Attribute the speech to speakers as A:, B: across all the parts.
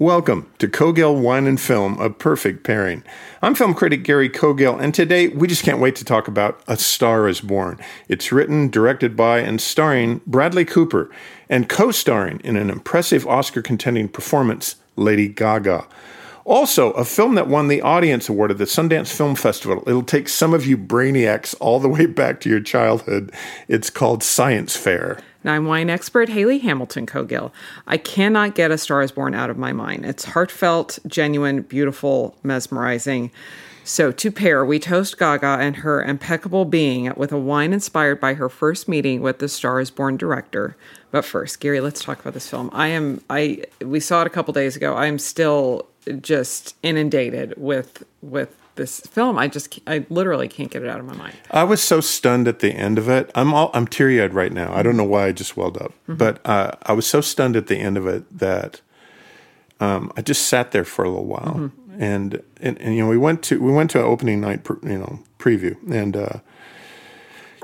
A: Welcome to Cogill Wine and Film, a perfect pairing. I'm film critic Gary Cogill, and today we just can't wait to talk about A Star is Born. It's written, directed by, and starring Bradley Cooper, and co starring in an impressive Oscar contending performance, Lady Gaga. Also, a film that won the Audience Award at the Sundance Film Festival. It'll take some of you brainiacs all the way back to your childhood. It's called Science Fair.
B: Now, I'm wine expert Haley Hamilton Cogill. I cannot get A Star is Born out of my mind. It's heartfelt, genuine, beautiful, mesmerizing. So, to pair, we toast Gaga and her impeccable being with a wine inspired by her first meeting with the Star is Born director. But first, Gary, let's talk about this film. I am, I, we saw it a couple days ago. I am still just inundated with, with this film. I just, I literally can't get it out of my mind.
A: I was so stunned at the end of it. I'm all, I'm teary eyed right now. I don't know why I just welled up, mm-hmm. but uh, I was so stunned at the end of it that um, I just sat there for a little while. Mm-hmm. And, and, and you know we went to we went to an opening night you know preview and uh,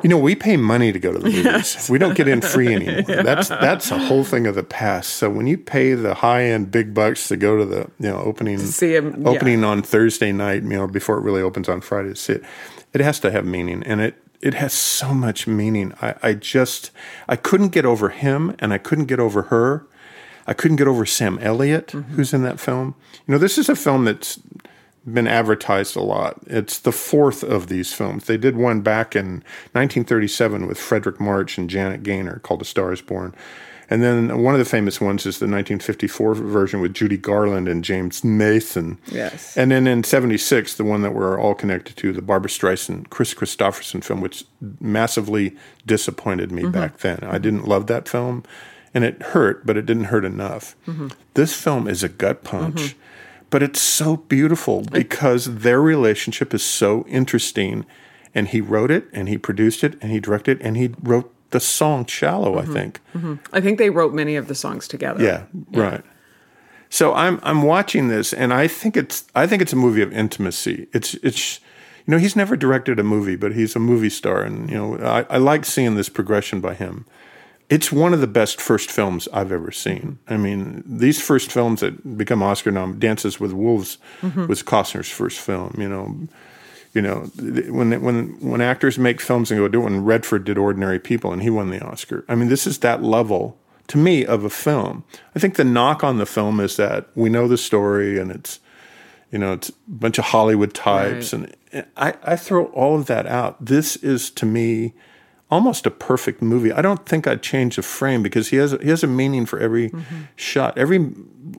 A: you know, we pay money to go to the movies. Yes. We don't get in free anymore. yeah. That's that's a whole thing of the past. So when you pay the high end big bucks to go to the you know opening
B: see him,
A: opening yeah. on Thursday night, you know, before it really opens on Friday to see it, it has to have meaning, and it it has so much meaning. I, I just I couldn't get over him, and I couldn't get over her. I couldn't get over Sam Elliott, mm-hmm. who's in that film. You know, this is a film that's been advertised a lot. It's the fourth of these films. They did one back in 1937 with Fredric March and Janet Gaynor called A Star is Born. And then one of the famous ones is the 1954 version with Judy Garland and James Mason.
B: Yes.
A: And then in 76, the one that we're all connected to, the Barbra Streisand, Kris Kristofferson film, which massively disappointed me mm-hmm. back then. I didn't love that film, and it hurt, but it didn't hurt enough. Mm-hmm. This film is a gut punch. Mm-hmm but it's so beautiful because their relationship is so interesting. And he wrote it, and he produced it, and he directed, it, and he wrote the song "Shallow." Mm-hmm. I think.
B: Mm-hmm. I think they wrote many of the songs together.
A: Yeah, yeah, right. So I'm I'm watching this, and I think it's I think it's a movie of intimacy. It's it's you know he's never directed a movie, but he's a movie star, and you know I, I like seeing this progression by him it's one of the best first films I've ever seen. I mean, these first films that become Oscar nom Dances with Wolves mm-hmm. was Costner's first film. You know, you know when when when actors make films and go do it. When Redford did Ordinary People and he won the Oscar. I mean, this is that level to me of a film. I think the knock on the film is that we know the story and it's you know it's a bunch of Hollywood types right. and I, I throw all of that out. This is to me almost a perfect movie. I don't think I'd change the frame because he has he has a meaning for every mm-hmm. shot, every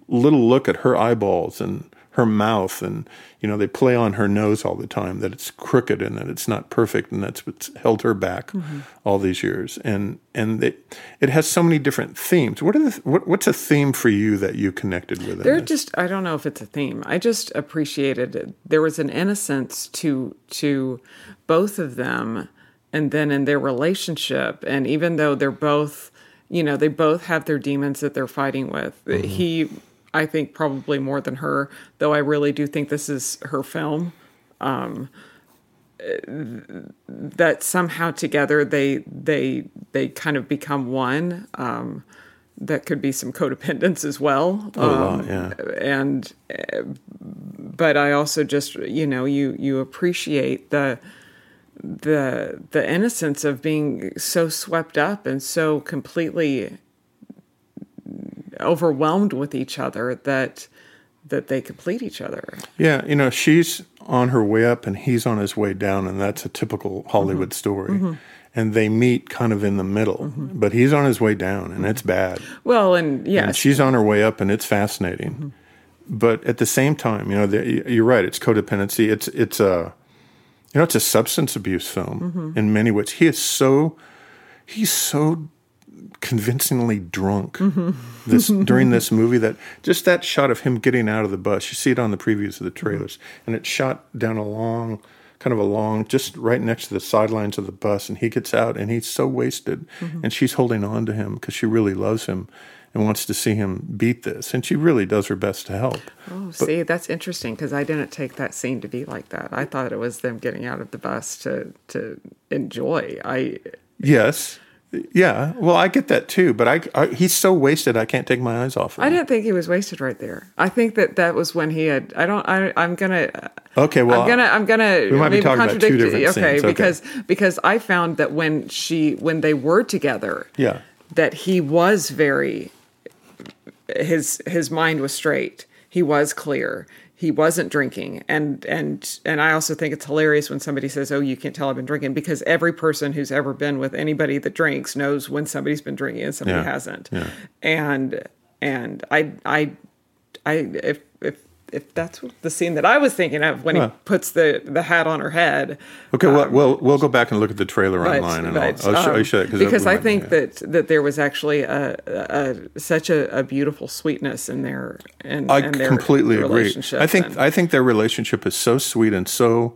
A: little look at her eyeballs and her mouth, and you know they play on her nose all the time that it's crooked and that it's not perfect, and that's what's held her back mm-hmm. all these years. And and it it has so many different themes. What are the what, what's a theme for you that you connected with?
B: They're just I don't know if it's a theme. I just appreciated it. There was an innocence to to both of them and then in their relationship and even though they're both you know they both have their demons that they're fighting with mm-hmm. he i think probably more than her though i really do think this is her film um, that somehow together they they they kind of become one um, that could be some codependence as well
A: oh, um, yeah.
B: and but i also just you know you you appreciate the the the innocence of being so swept up and so completely overwhelmed with each other that that they complete each other.
A: Yeah, you know, she's on her way up and he's on his way down, and that's a typical Hollywood mm-hmm. story. Mm-hmm. And they meet kind of in the middle, mm-hmm. but he's on his way down, and it's bad.
B: Well, and yeah,
A: she's on her way up, and it's fascinating. But at the same time, you know, the, you're right. It's codependency. It's it's a, you know, it's a substance abuse film mm-hmm. in many ways. He is so, he's so convincingly drunk mm-hmm. this during this movie that just that shot of him getting out of the bus. You see it on the previews of the mm-hmm. trailers, and it's shot down a long, kind of a long, just right next to the sidelines of the bus, and he gets out, and he's so wasted, and she's holding on to him because she really loves him. And wants to see him beat this, and she really does her best to help.
B: oh, see, that's interesting because I didn't take that scene to be like that. I thought it was them getting out of the bus to to enjoy. I
A: Yes, yeah. Well, I get that too, but I, I he's so wasted, I can't take my eyes off. Of
B: I didn't think he was wasted right there. I think that that was when he had. I don't. I, I'm gonna.
A: Okay, well,
B: I'm gonna. I'm gonna.
A: we might be talking about two
B: contradict you.
A: different
B: okay,
A: scenes, okay.
B: because because I found that when she when they were together,
A: Yeah.
B: that he was very. His his mind was straight. He was clear. He wasn't drinking, and and and I also think it's hilarious when somebody says, "Oh, you can't tell I've been drinking," because every person who's ever been with anybody that drinks knows when somebody's been drinking and somebody
A: Yeah.
B: hasn't.
A: Yeah.
B: And and I I I if if if that's the scene that I was thinking of when he puts the the hat on her head.
A: Okay, well, we'll we'll go back and look at the trailer
B: But,
A: online, and
B: but,
A: I'll, I'll show,
B: um,
A: I'll show that
B: because I think
A: yeah.
B: that that there was actually a, a such a, a beautiful sweetness in their in,
A: I
B: in their
A: completely agree. I think
B: and-
A: I think their relationship is so sweet and so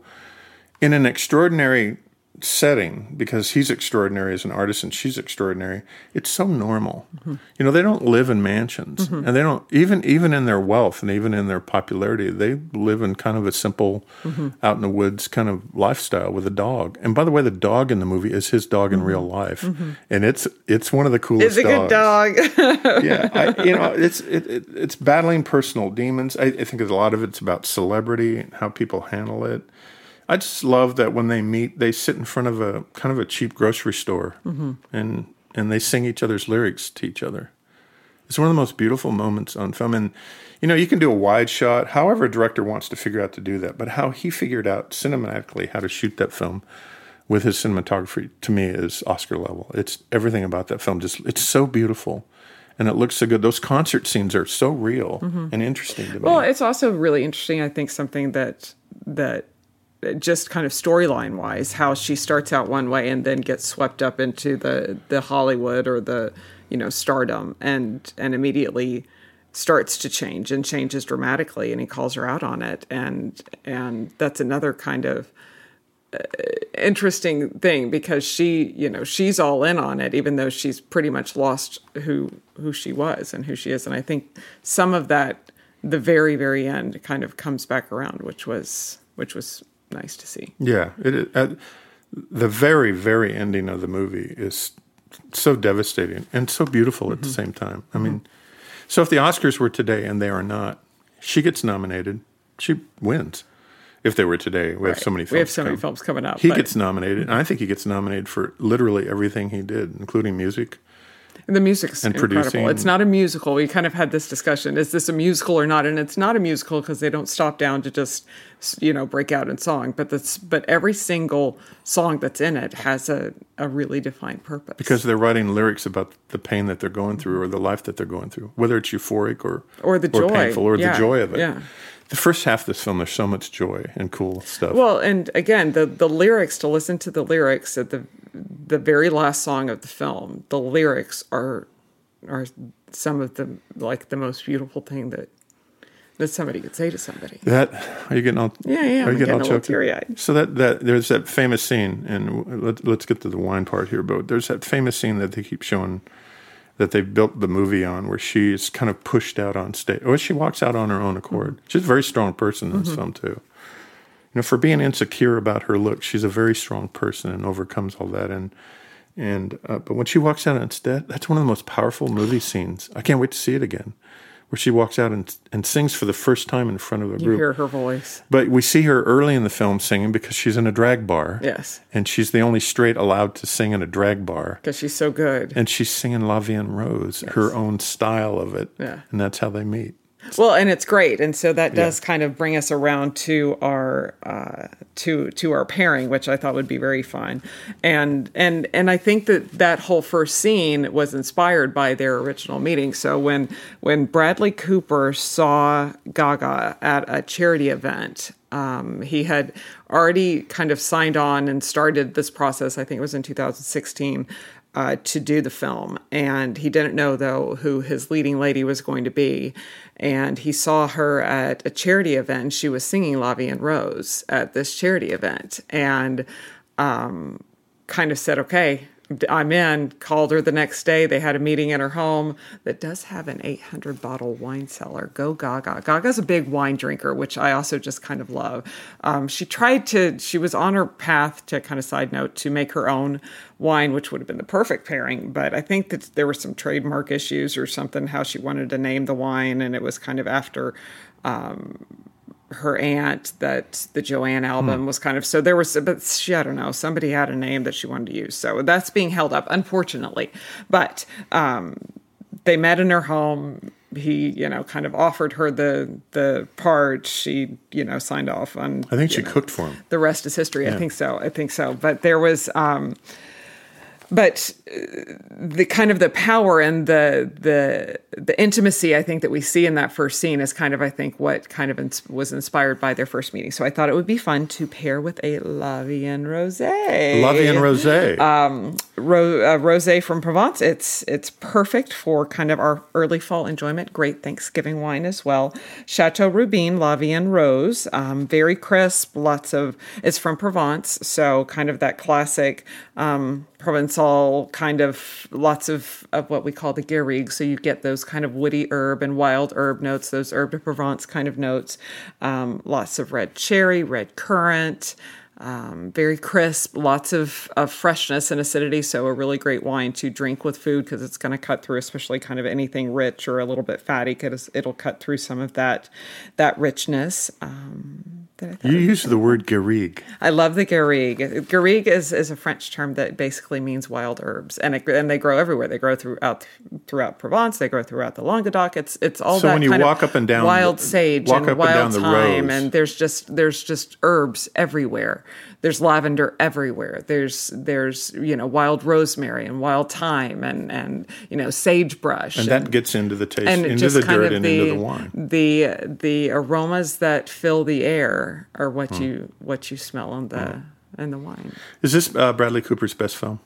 A: in an extraordinary setting because he's extraordinary as an artist and she's extraordinary. It's so normal.
B: Mm-hmm.
A: You know, they don't live in mansions, and they don't even even in their wealth and even in their popularity, they live in kind of a simple,
B: Mm-hmm.
A: out in the woods kind of lifestyle with a dog. And by the way, the dog in the movie is his dog in real life, and it's it's one of the coolest.
B: Mm-hmm. it's a
A: dogs
B: good dog.
A: yeah, I, you know, it's it, it, it's battling personal demons. I, I think a lot of it's about celebrity and how people handle it. I just love that when they meet, they sit in front of a kind of a cheap grocery store mm-hmm. and and they sing each other's lyrics to each other. It's one of the most beautiful moments on film, and you know you can do a wide shot, however a director wants to figure out to do that. But how he figured out cinematically how to shoot that film with his cinematography to me is Oscar level. It's everything about that film. Just it's so beautiful, and it looks so good. Those concert scenes are so real mm-hmm. and interesting to me.
B: Well, it's also really interesting. I think something that that just kind of storyline wise, how she starts out one way and then gets swept up into the the Hollywood or the you know stardom, and and immediately starts to change and changes dramatically, and he calls her out on it, and and that's another kind of uh, interesting thing because she you know she's all in on it even though she's pretty much lost who who she was and who she is. And i think some of that the very very end kind of comes back around which was which was nice to see
A: Yeah, it uh, the very very ending of the movie is so devastating and so beautiful at the
B: Mm-hmm.
A: same time. I mean, so if the Oscars were today and they are not, she gets nominated, she wins. If they were today, we have so many films.
B: we have so many
A: come.
B: films coming up
A: He
B: but-
A: gets nominated, and I think he gets nominated for literally everything he did, including music.
B: The music's
A: and
B: incredible.
A: Producing-
B: it's not a musical. We kind of had this discussion. Is this a musical or not? And it's not a musical because they don't stop down to just you know break out in song. But that's but every single song that's in it has a, a really defined purpose.
A: Because they're writing lyrics about the pain that they're going through or the life that they're going through, whether it's euphoric or
B: Or the joy.
A: painful, or
B: Yeah,
A: the joy of it.
B: yeah.
A: The first half of this film, there's so much joy and cool stuff.
B: Well, and again, the the lyrics to listen to the lyrics at the the very last song of the film. The lyrics are are some of the like the most beautiful thing that that somebody could say to somebody.
A: That are you getting all?
B: Yeah, yeah,
A: Are
B: I'm
A: you
B: getting a little
A: choked up?
B: teary-eyed.
A: So that that there's that famous scene, and let, let's get to the wine part here. But there's that famous scene that they keep showing that they built the movie on, where she's kind of pushed out on stage, or she walks out on her own accord.
B: Mm-hmm.
A: She's a very strong person in this film too. You know, for being insecure about her look, she's a very strong person and overcomes all that. And and uh, but when she walks out on stage, that's one of the most powerful movie scenes. I can't wait to see it again. Where she walks out and, and sings for the first time in front of a group.
B: You hear her voice.
A: But we see her early in the film singing because she's in a drag bar.
B: Yes.
A: And she's the only straight allowed to sing in a drag bar.
B: Because she's so good.
A: And she's singing La Vie en Rose, her own style of it.
B: Yeah.
A: And that's how they meet.
B: Well, and it's great, and so that does kind of bring us around to our uh, to to our pairing, which I thought would be very fun, and and and I think that that whole first scene was inspired by their original meeting. So when when Bradley Cooper saw Gaga at a charity event, um, he had already kind of signed on and started this process. I think it was in 2016 uh, to do the film. And he didn't know, though, who his leading lady was going to be. And he saw her at a charity event. She was singing La and Rose at this charity event. And um, kind of said, okay, I'm in. Called her the next day. They had a meeting in her home that does have an 800 bottle wine cellar. Go Gaga. Gaga's a big wine drinker, which I also just kind of love. Um, she tried to, she was on her path to kind of side note to make her own wine, which would have been the perfect pairing. But I think that there were some trademark issues or something, how she wanted to name the wine. And it was kind of after. Um, her aunt that the Joanne album was kind of so there was but she I don't know somebody had a name that she wanted to use. So that's being held up unfortunately. But um they met in her home. He you know kind of offered her the the part. She you know signed off on
A: I think she
B: know,
A: cooked for him.
B: the rest is history. I think so. I think so. But there was um but uh, the kind of the power and the the the intimacy I think that we see in that first scene is kind of I think what kind of ins- was inspired by their first meeting. So I thought it would be fun to pair with a La Vie en Rosé.
A: La Vie en Rosé.
B: Ro- uh, rosé from Provence. It's it's perfect for kind of our early fall enjoyment. Great Thanksgiving wine as well. Chateau Rubin La Vie Rose. Um, very crisp. Lots of. It's from Provence, so kind of that classic um, Provençal kind of lots of of what we call the garrigue. So you get those kind of woody herb and wild herb notes. Those herb de Provence kind of notes. Um, lots of red cherry, red currant um, very crisp, lots of, of freshness and acidity. So, a really great wine to drink with food because it's going to cut through, especially kind of anything rich or a little bit fatty, because it'll cut through some of that that richness. Um,
A: you used the word garrigue.
B: I love the garrigue. Garrigue is, is a French term that basically means wild herbs, and it, and they grow everywhere. They grow throughout throughout Provence. They grow throughout the Languedoc. It's it's all
A: So
B: that
A: when you
B: kind
A: walk up and down
B: wild
A: the-
B: sage
A: walk
B: and
A: up and
B: wild
A: down the
B: thyme,
A: rows.
B: and there's just there's just herbs everywhere. There's lavender everywhere. There's there's you know wild rosemary and wild thyme and and you know sagebrush
A: And that gets into the taste,
B: and
A: into the dirt and
B: the
A: into the wine.
B: the the aromas that fill the air are what
A: Hmm.
B: you what you smell in the in the wine.
A: Is this uh, Bradley Cooper's best film?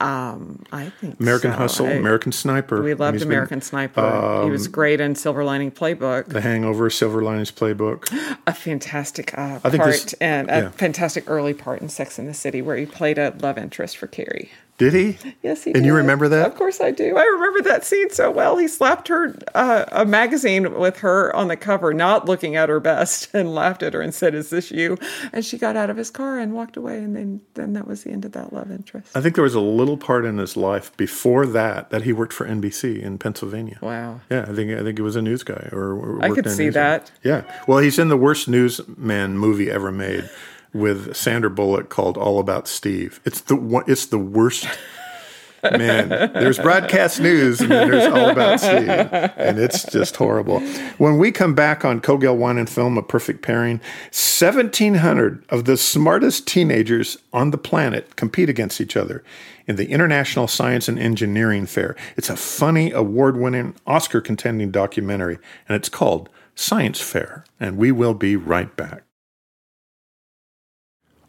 B: Um, I think
A: American
B: so.
A: Hustle,
B: I-
A: American Sniper.
B: We loved
A: he's been- um,
B: American Sniper. he was great in Silver Lining Playbook.
A: The Hangover, Silver Linings Playbook.
B: a fantastic uh, part
A: this-
B: and a
A: yeah.
B: fantastic early part in Sex in the City where he played a love interest for Carrie.
A: Did he?
B: Yes, he did.
A: And you remember that?
B: Of course I do. I remember that scene so well. He slapped her uh, a magazine with her on the cover, not looking at her best, and laughed at her and said, "Is this you?" And she got out of his car and walked away. And then, then that was the end of that love interest.
A: I think there was a little part in his life before that that he worked for NBC in Pennsylvania.
B: Wow.
A: Yeah, I think I think he was a news guy or, or
B: I could see that.
A: Yeah, well, he's in the worst newsman movie ever made with Sandra Bullock called All About Steve. It's the it's the worst. Man, there's broadcast news and then there's all about Steve, and it's just horrible. When we come back on Cogill Wine and Film, a perfect pairing, 1,700 of the smartest teenagers on the planet compete against each other in the International Science and Engineering Fair. It's a funny, award-winning, Oscar-contending documentary, and it's called Science Fair. And we will be right back.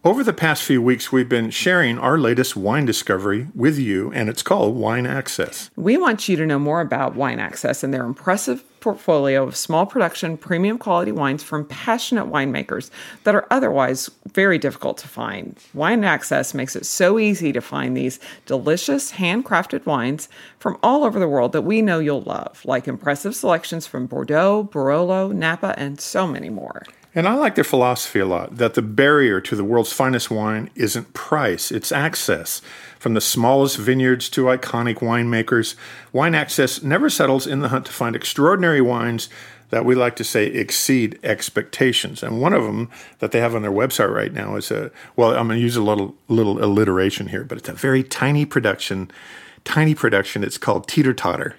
A: Over the past few weeks, we've been sharing our latest wine discovery with you, and it's called Wine Access.
B: We want you to know more about Wine Access and their impressive portfolio of small production, premium quality wines from passionate winemakers that are otherwise very difficult to find. Wine Access makes it so easy to find these delicious, handcrafted wines from all over the world that we know you'll love, like impressive selections from Bordeaux, Barolo, Napa, and so many more.
A: And I like their philosophy a lot that the barrier to the world's finest wine isn't price, it's access. From the smallest vineyards to iconic winemakers, Wine Access never settles in the hunt to find extraordinary wines that we like to say exceed expectations. And one of them that they have on their website right now is a well, I'm going to use a little little alliteration here, but it's a very tiny production, tiny production. It's called Teeter Totter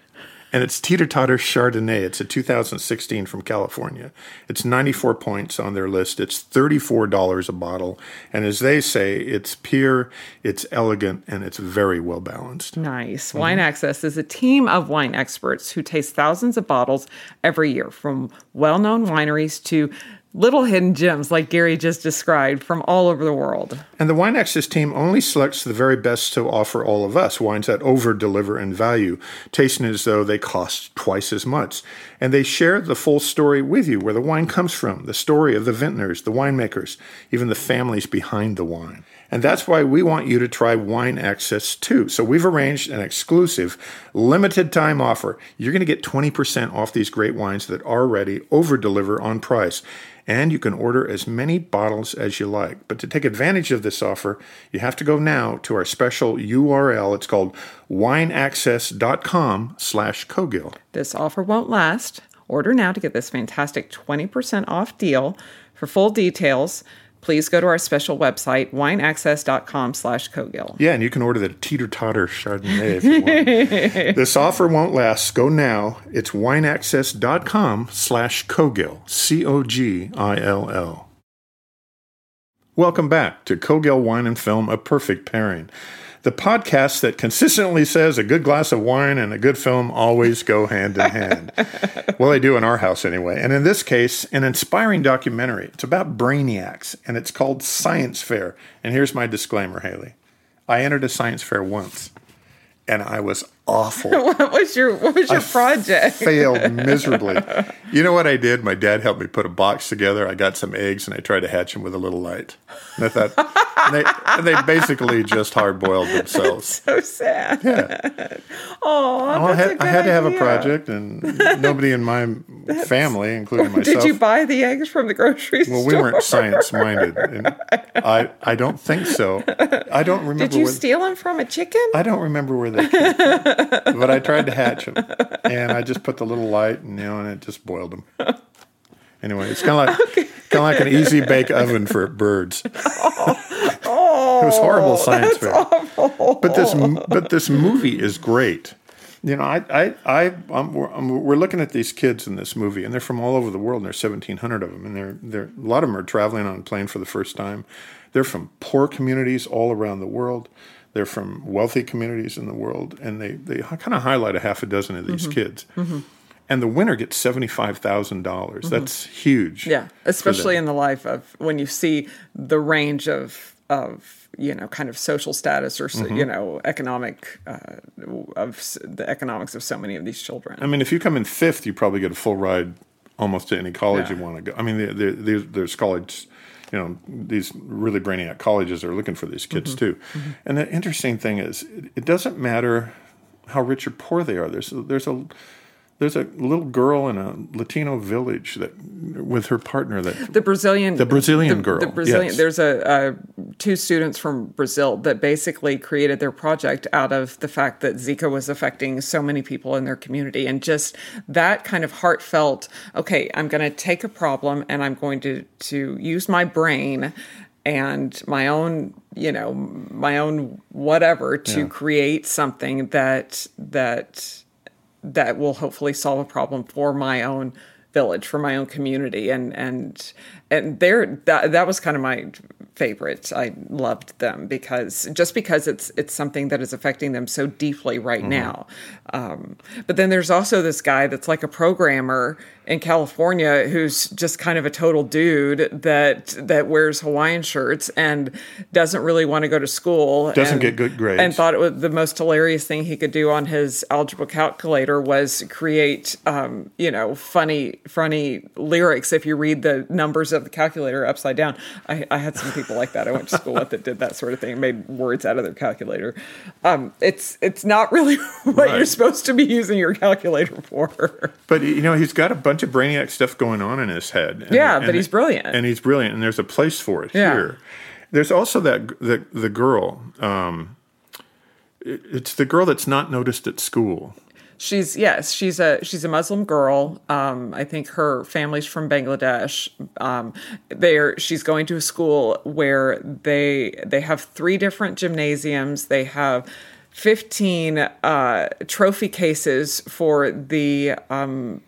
A: and it's Teeter Totter Chardonnay. It's a 2016 from California. It's 94 points on their list. It's $34 a bottle. And as they say, it's pure, it's elegant, and it's very well balanced.
B: Nice. Mm-hmm. Wine Access is a team of wine experts who taste thousands of bottles every year from well known wineries to little hidden gems like Gary just described from all over the world.
A: And the Wine Access team only selects the very best to offer all of us wines that over deliver in value, tasting as though they cost twice as much. And they share the full story with you where the wine comes from, the story of the vintners, the winemakers, even the families behind the wine. And that's why we want you to try Wine Access too. So we've arranged an exclusive limited time offer. You're going to get 20% off these great wines that already over deliver on price and you can order as many bottles as you like. But to take advantage of this offer, you have to go now to our special URL. It's called wineaccess.com slash Cogill.
B: This offer won't last. Order now to get this fantastic 20% off deal. For full details, please go to our special website, wineaccess.com slash Cogill.
A: Yeah, and you can order the Teeter Totter Chardonnay if you want. this offer won't last. Go now. It's wineaccess.com slash Cogill, C-O-G-I-L-L. Welcome back to Cogill Wine and Film, A Perfect Pairing the podcast that consistently says a good glass of wine and a good film always go hand in hand. well, they do in our house anyway. And in this case, an inspiring documentary. It's about brainiacs and it's called Science Fair. And here's my disclaimer, Haley. I entered a science fair once and I was awful.
B: what was your what was your
A: I
B: project?
A: failed miserably. You know what I did? My dad helped me put a box together. I got some eggs and I tried to hatch them with a little light. And I thought, and they, and they basically just hard boiled themselves.
B: so sad.
A: Yeah.
B: Oh,
A: Well, I had, I had to have a project, and nobody in my family, including myself.
B: Did you buy the eggs from the grocery store?
A: well, we weren't science minded. I, I don't think so. I don't remember.
B: Did you
A: where,
B: steal them from a chicken?
A: I don't remember where they came from, but I tried to hatch them, and I just put the little light, and you know, and it just boiled them. Anyway, it's kind of like kind of like an easy bake oven for birds. it was horrible oh, science fair. But this but this movie is great. You know, I I I I'm, we're, I'm, we're looking at these kids in this movie, and they're from all over the world. And there's 1,700 of them, and they're they're a lot of them are traveling on a plane for the first time. They're from poor communities all around the world. They're from wealthy communities in the world, and they they kind of highlight a half a dozen of these kids. And the winner gets seventy five thousand dollars. That's huge.
B: Yeah, especially in the life of when you see the range of of you know kind of social status or
A: Mm-hmm.
B: you know economic uh, of the economics of so many of these children.
A: I mean, if you come in fifth, you probably get a full ride almost to any college
B: Yeah.
A: you want to go. I mean, there- there- there's, there's college, you know, these really brainiac colleges are looking for these kids mm-hmm. too. Mm-hmm. And the interesting thing is, it, it doesn't matter how rich or poor they are. There's there's a there's a little girl in a Latino village that with her partner that
B: the Brazilian,
A: The Brazilian
B: the,
A: girl,
B: The Brazilian.
A: yes.
B: There's a, a two students from Brazil that basically created their project out of the fact that Zika was affecting so many people in their community, and just that kind of heartfelt. Okay, I'm going to take a problem and I'm going to to use my brain and my own you know my own whatever to create something that that that will hopefully solve a problem for my own village for my own community. And and and there that that was kind of my favorite i loved them because just because it's it's something that is affecting them so deeply right now um, but then there's also this guy that's like a programmer in california who's just kind of a total dude that that wears hawaiian shirts and doesn't really want to go to school
A: Doesn't
B: and-
A: get good grades.
B: and thought it was the most hilarious thing he could do on his algebra calculator was create, um, you know, funny, funny lyrics. If you read the numbers of the calculator upside down, I, I had some people people like that. I went to school with that did that sort of thing, made words out of their calculator. Um, it's it's not really what
A: Right.
B: you're supposed to be using your calculator for.
A: But you know, he's got a bunch of brainiac stuff going on in his head. And-
B: Yeah,
A: and-
B: but he's brilliant.
A: and he's brilliant, and there's a place for it
B: Yeah.
A: here. There's also that the the girl. Um, it's the girl that's not noticed at school.
B: She's yes, she's a she's a Muslim girl. Um, I think her family's from Bangladesh. Um, they're she's going to a school where they they have three different gymnasiums. They have fifteen uh, trophy cases for the um,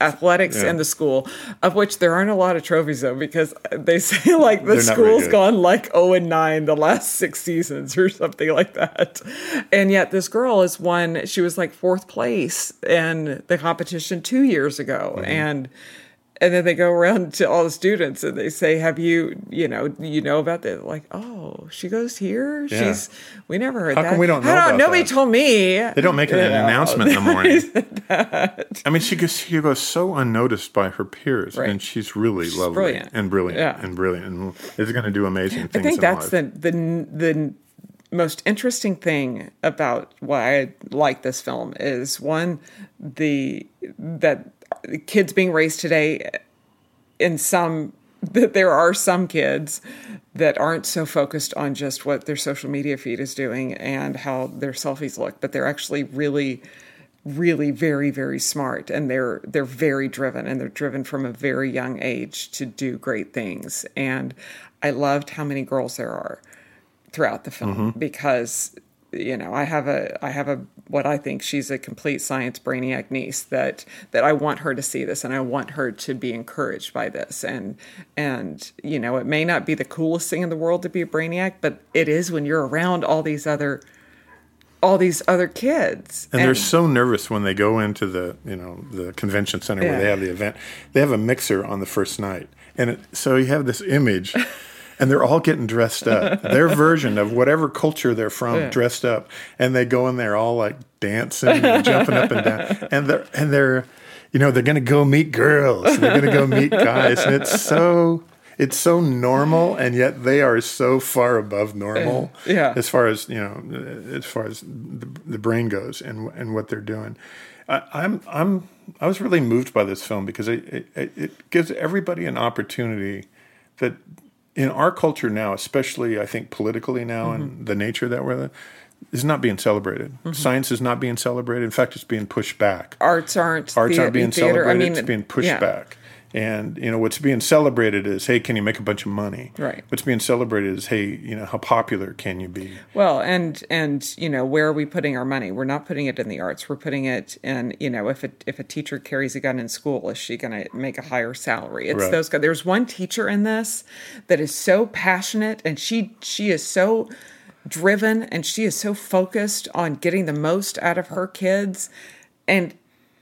B: athletics
A: Yeah.
B: in the school, of which there aren't a lot of trophies though, because they say like the
A: They're not very
B: school's gone like 0 and 9 the last six seasons or something like that. And yet this girl is one, she was like fourth place in the competition two years ago.
A: Mm-hmm.
B: And and then they go around to all the students and they say, "Have you, you know, you know about that?" Like, "Oh, she goes here.
A: Yeah.
B: She's we never heard
A: How
B: that.
A: come we don't know about
B: Nobody
A: that?
B: told me.
A: They don't make it an announcement in the morning. I mean, she goes she goes so unnoticed by her peers,
B: Right.
A: and she's really lovely
B: brilliant.
A: and brilliant
B: Yeah.
A: and brilliant, and is going to do amazing things I
B: think
A: in
B: that's the the the most interesting thing about why I like this film is one the that kids being raised today in some that there are some kids that aren't so focused on just what their social media feed is doing and how their selfies look but they're actually really really very very smart and they're they're very driven and they're driven from a very young age to do great things. And i loved how many girls there are throughout the film mm-hmm. because you know i have a i have a what i think she's a complete science brainiac niece that that i want her to see this and i want her to be encouraged by this. And and you know it may not be the coolest thing in the world to be a brainiac but it is when you're around all these other all these other kids.
A: And, they're so nervous when they go into the you know the convention center where they have the event. They have a mixer on the first night, and it, so you have this image, and they're all getting dressed up, their version of whatever culture they're from, dressed up, and they go in there all like dancing, and jumping up and down, and they're and they're, you know, they're gonna go meet girls, they're gonna go meet guys, and it's so. It's so normal, and yet they are so far above normal
B: Yeah.
A: as far as you know, as far as the, the brain goes and and what they're doing. I, I'm I'm I was really moved by this film because it, it it gives everybody an opportunity that in our culture now, especially I think politically now and mm-hmm. the nature that we're in, is not being celebrated. Mm-hmm. Science is not being celebrated. In fact, it's being pushed back.
B: arts aren't
A: Arts
B: thea-
A: aren't being
B: theater.
A: celebrated.
B: I mean,
A: it's being pushed
B: yeah.
A: back. And you know what's being celebrated is, hey, can you make a bunch of money?
B: Right.
A: What's being celebrated is, hey, you know, how popular can you be?
B: Well, and and you know, where are we putting our money? We're not putting it in the arts. We're putting it in, you know, if a if a teacher carries a gun in school, is she going to make a higher salary? It's
A: Right.
B: those guys. There's one teacher in this that is so passionate, and she she is so driven, and she is so focused on getting the most out of her kids, and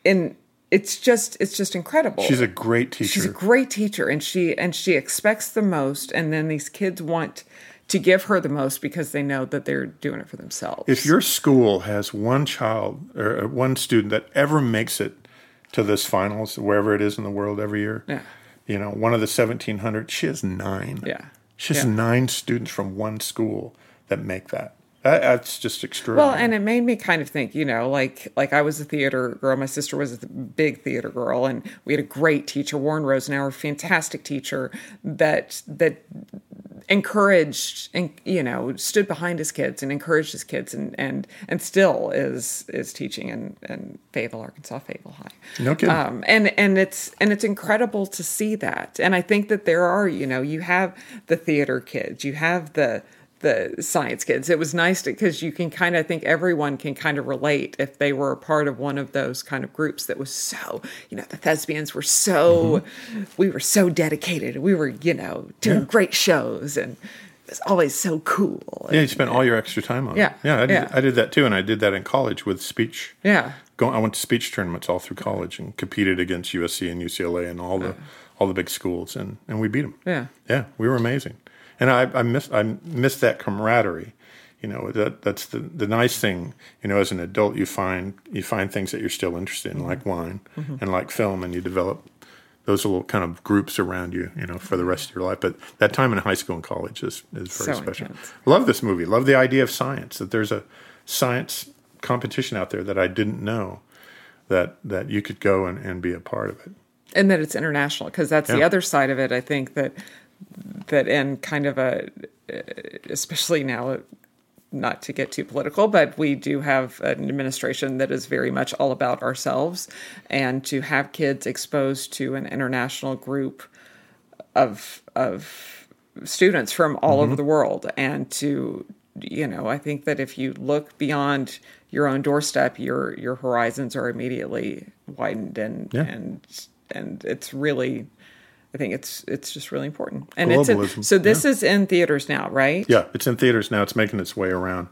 B: and it's just it's just incredible.
A: She's a great teacher.
B: She's a great teacher, and she and she expects the most, and then these kids want to give her the most because they know that they're doing it for themselves.
A: If your school has one child or uh, one student that ever makes it to this finals, wherever it is in the world every year,
B: Yeah.
A: you know, one of the 1,700, she has nine.
B: Yeah.
A: She has
B: Yeah.
A: nine students from one school that make that. That that's just extraordinary.
B: well, and it made me kind of think, you know, like like I was a theater girl. My sister was a big theater girl, and we had a great teacher, Warren Rosenauer, fantastic teacher that that encouraged and you know stood behind his kids and encouraged his kids and and and still is is teaching in in Fayetteville, Arkansas, Fayetteville High.
A: No kidding.
B: Um, and and it's and it's incredible to see that. And I think that there are, you know, you have the theater kids, you have the the science kids. It was nice because you can kind of think everyone can kind of relate if they were a part of one of those kind of groups that was so, you know, the thespians were so, mm-hmm. we were so dedicated. We were, you know, doing great shows and it was always so cool.
A: yeah, you spent all your extra time on
B: Yeah,
A: it. Yeah, I did,
B: yeah.
A: I did that too, and I did that in college with speech.
B: Yeah.
A: Go, I went to speech tournaments all through college and competed against USC and UCLA and all the uh. all the big schools, and, and we beat them.
B: Yeah.
A: yeah, we were amazing, and I I missed I missed that camaraderie. You know that that's the the nice thing. You know, as an adult, you find you find things that you're still interested in, like mm-hmm. wine mm-hmm. and like film, and you develop those little kind of groups around you, you know, for the rest of your life. But that time in high school and college is, is very
B: So
A: special.
B: intense.
A: Love this movie. Love the idea of science, that there's a science competition out there that I didn't know that, that you could go and, and be a part of it.
B: and that it's international because that's the other side of it i think that that in kind of a especially now not to get too political but we do have an administration that is very much all about ourselves and to have kids exposed to an international group of of students from all over mm-hmm. the world and to you know i think that if you look beyond your own doorstep your your horizons are immediately widened and
A: Yeah.
B: and and it's really i think it's it's just really important and it's
A: Globalism,
B: in, so this is in theaters now right
A: Yeah, it's in theaters now. It's making its way around,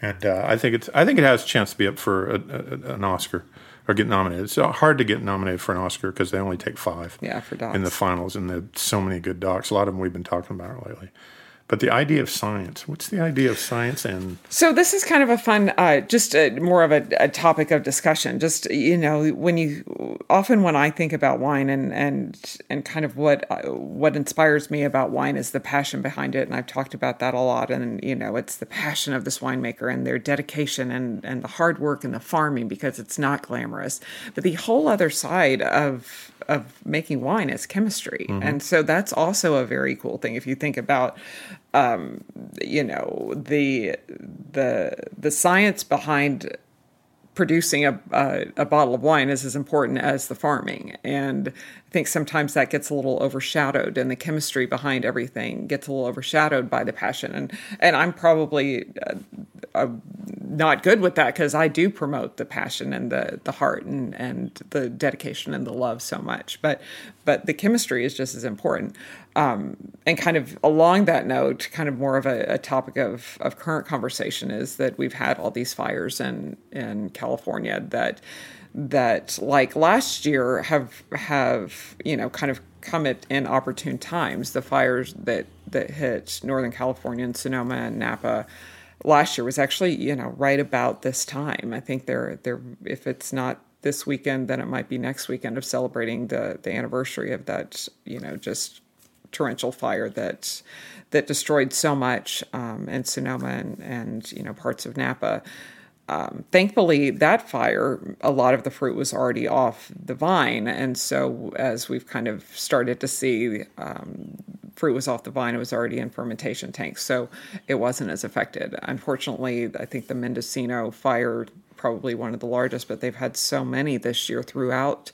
A: and uh, I think it's I think it has a chance to be up for a, a, an Oscar or get nominated. It's uh, hard to get nominated for an Oscar because they only take five.
B: Yeah, for docs.
A: in the finals, and there's so many good docs. A lot of them we've been talking about lately. But the idea of science. What's the idea of science and
B: So this is kind of a fun, uh, just a, more of a, a topic of discussion. Just you know, when you often when I think about wine and and and kind of what uh, what inspires me about wine is the passion behind it, and I've talked about that a lot. And you know, it's the passion of this winemaker and their dedication and and the hard work and the farming because it's not glamorous. But the whole other side of of making wine is chemistry, and so that's also a very cool thing. If you think about um, you know the the the science behind producing a, a a bottle of wine is as important as the farming. And I think sometimes that gets a little overshadowed and the chemistry behind everything gets a little overshadowed by the passion. And and I'm probably uh, uh, not good with that because I do promote the passion and the the heart and and the dedication and the love so much. But but the chemistry is just as important. Um, and kind of along that note kind of more of a, a topic of of current conversation is that we've had all these fires in in California that that like last year have have you know kind of come at inopportune times. The fires that that hit northern california and sonoma and napa last year was actually you know right about this time i think they're they're if it's not this weekend then it might be next weekend of celebrating the the anniversary of that you know just torrential fire that that destroyed so much um, in sonoma and and you know parts of napa um, thankfully, that fire, a lot of the fruit was already off the vine. And so, as we've kind of started to see, um, fruit was off the vine, it was already in fermentation tanks. So, it wasn't as affected. Unfortunately, I think the Mendocino fire, probably one of the largest, but they've had so many this year throughout.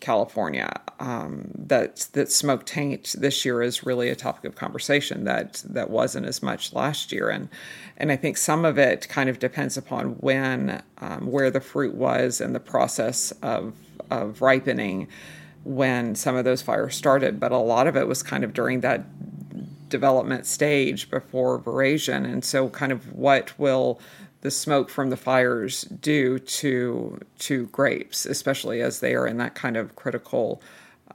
B: California, um, that that smoke taint this year is really a topic of conversation that that wasn't as much last year, and and I think some of it kind of depends upon when, um, where the fruit was and the process of of ripening when some of those fires started, but a lot of it was kind of during that development stage before veraison, and so kind of what will the smoke from the fires do to to grapes, especially as they are in that kind of critical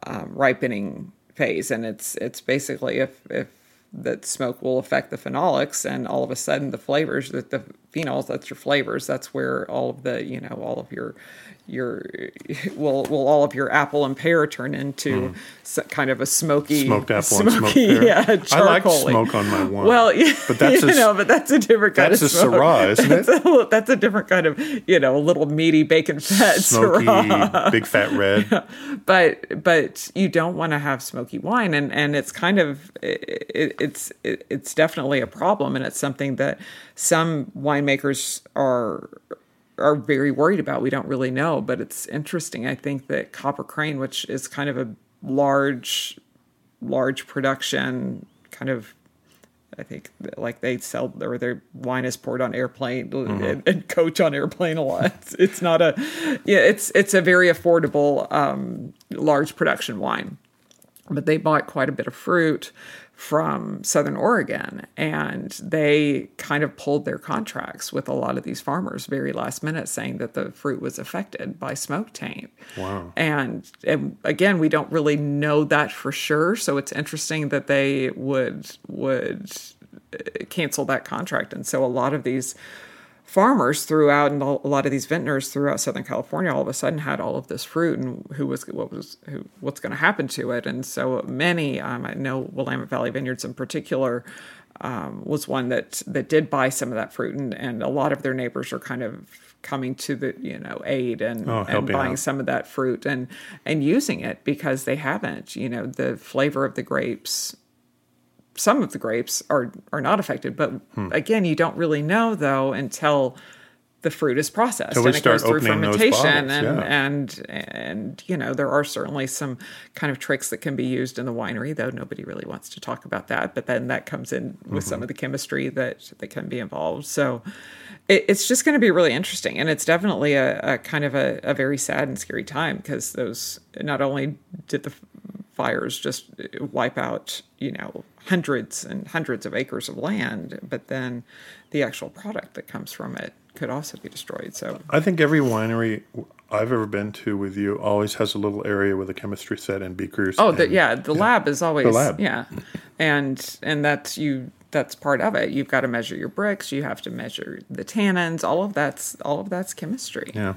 B: um, ripening phase. And it's it's basically if if that smoke will affect the phenolics, and all of a sudden the flavors that the phenols that's your flavors. That's where all of the you know all of your your will will all of your apple and pear turn into hmm. s kind of a smoky
A: smoked apple and smoked
B: smoky,
A: pear?
B: yeah,
A: I like smoke on my wine.
B: Well, yeah,
A: but that's
B: you
A: a,
B: know, but that's a different kind
A: that's
B: of
A: a
B: smoke.
A: Syrah, isn't it?
B: That's a, that's a different kind of, you know, a little meaty bacon fat
A: smoky,
B: Syrah.
A: big fat red.
B: But but you don't want to have smoky wine, and and it's kind of it, it's it, it's definitely a problem, and it's something that some winemakers are are very worried about. We don't really know, but it's interesting. I think that Copper Cane, which is kind of a large large production kind of I think like they sell or their wine is poured on airplane and, and coach on airplane a lot. It's, it's not a yeah, it's it's a very affordable um, large production wine. But they bought quite a bit of fruit from Southern Oregon and they kind of pulled their contracts with a lot of these farmers very last minute saying that the fruit was affected by smoke taint.
A: Wow.
B: And, and again, we don't really know that for sure. So it's interesting that they would would uh, cancel that contract. And so a lot of these farmers throughout and a lot of these vintners throughout Southern California all of a sudden had all of this fruit and who was what was who, what's going to happen to it. And so many um, I know Willamette Valley Vineyards in particular um, was one that that did buy some of that fruit. And, and a lot of their neighbors are kind of coming to the you know aid and,
A: Oh,
B: and buying
A: out.
B: some of that fruit and and using it because they haven't. You know the flavor of the grapes some of the grapes are are not affected but
A: Hmm.
B: again you don't really know though until the fruit is processed and it goes through fermentation
A: bottles,
B: and
A: yeah.
B: and and you know there are certainly some kind of tricks that can be used in the winery though nobody really wants to talk about that but then that comes in with
A: Mm-hmm.
B: some of the chemistry that that can be involved so it, it's just going to be really interesting and it's definitely a, a kind of a, a very sad and scary time because those not only did the fires just uh, wipe out you know hundreds and hundreds of acres of land but then the actual product that comes from it could also be destroyed so
A: I think every winery I've ever been to with you always has a little area with a chemistry set and beakers.
B: Oh, the,
A: and-
B: yeah, the lab is always
A: The lab.
B: yeah, and and that's you. That's part of it. You've got to measure your brix. You have to measure the tannins. All of that's all of that's chemistry.
A: Yeah.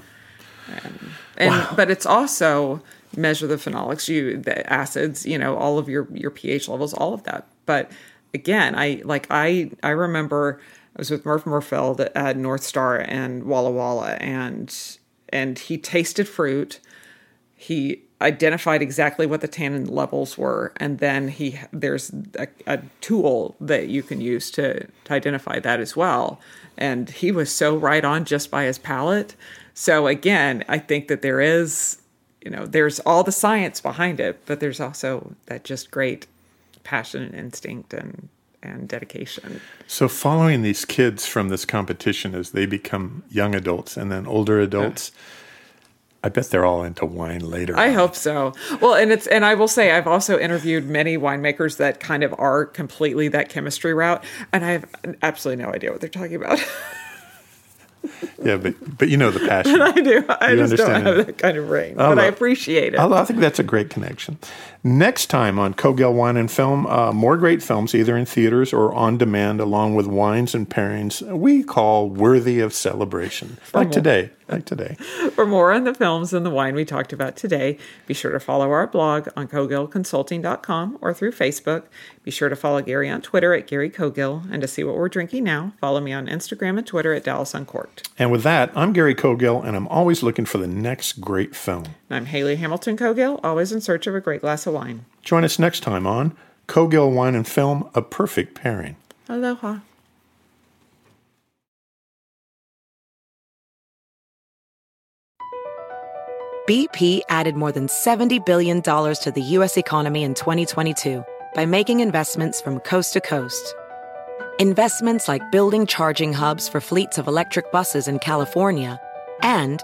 B: And but it's also measure the phenolics, you the acids, you know, all of your your pH levels, all of that. But again, I like I I remember I was with Merf Merfeld at Northstar and Walla Walla, and and he tasted fruit. He identified exactly what the tannin levels were, and then he there's a, a tool that you can use to to identify that as well. And he was so right on just by his palate. So again, I think that there is, you know, there's all the science behind it, but there's also that just great passion and instinct and and dedication.
A: So following these kids from this competition as they become young adults and then older adults, I bet they're all into wine later.
B: I
A: on.
B: hope so. Well, and it's and I will say I've also interviewed many winemakers that kind of are completely that chemistry route, and I have absolutely no idea what they're talking about.
A: Yeah, but but you know the passion.
B: I do. I
A: You
B: just don't
A: understand
B: have that kind of brain,
A: I
B: but I appreciate it.
A: I, I think that's a great connection. Next time on Cogill Wine and Film, uh, more great films either in theaters or on demand, along with wines and pairings we call worthy of celebration. Like today, like today.
B: For more on the films and the wine we talked about today, be sure to follow our blog on cogillconsulting.com or through Facebook. Be sure to follow Gary on Twitter at Gary Cogill, and to see what we're drinking now, follow me on Instagram and Twitter at Dallas Uncorked.
A: And with that, I'm Gary Cogill, and I'm always looking for the next great film.
B: And I'm Haley Hamilton Cogill, always in search of a great glass of wine.
A: Join us next time on Cogill Wine and Film, a perfect pairing.
B: Aloha.
C: BP added more than $70 billion to the U.S. economy in 2022 by making investments from coast to coast. Investments like building charging hubs for fleets of electric buses in California and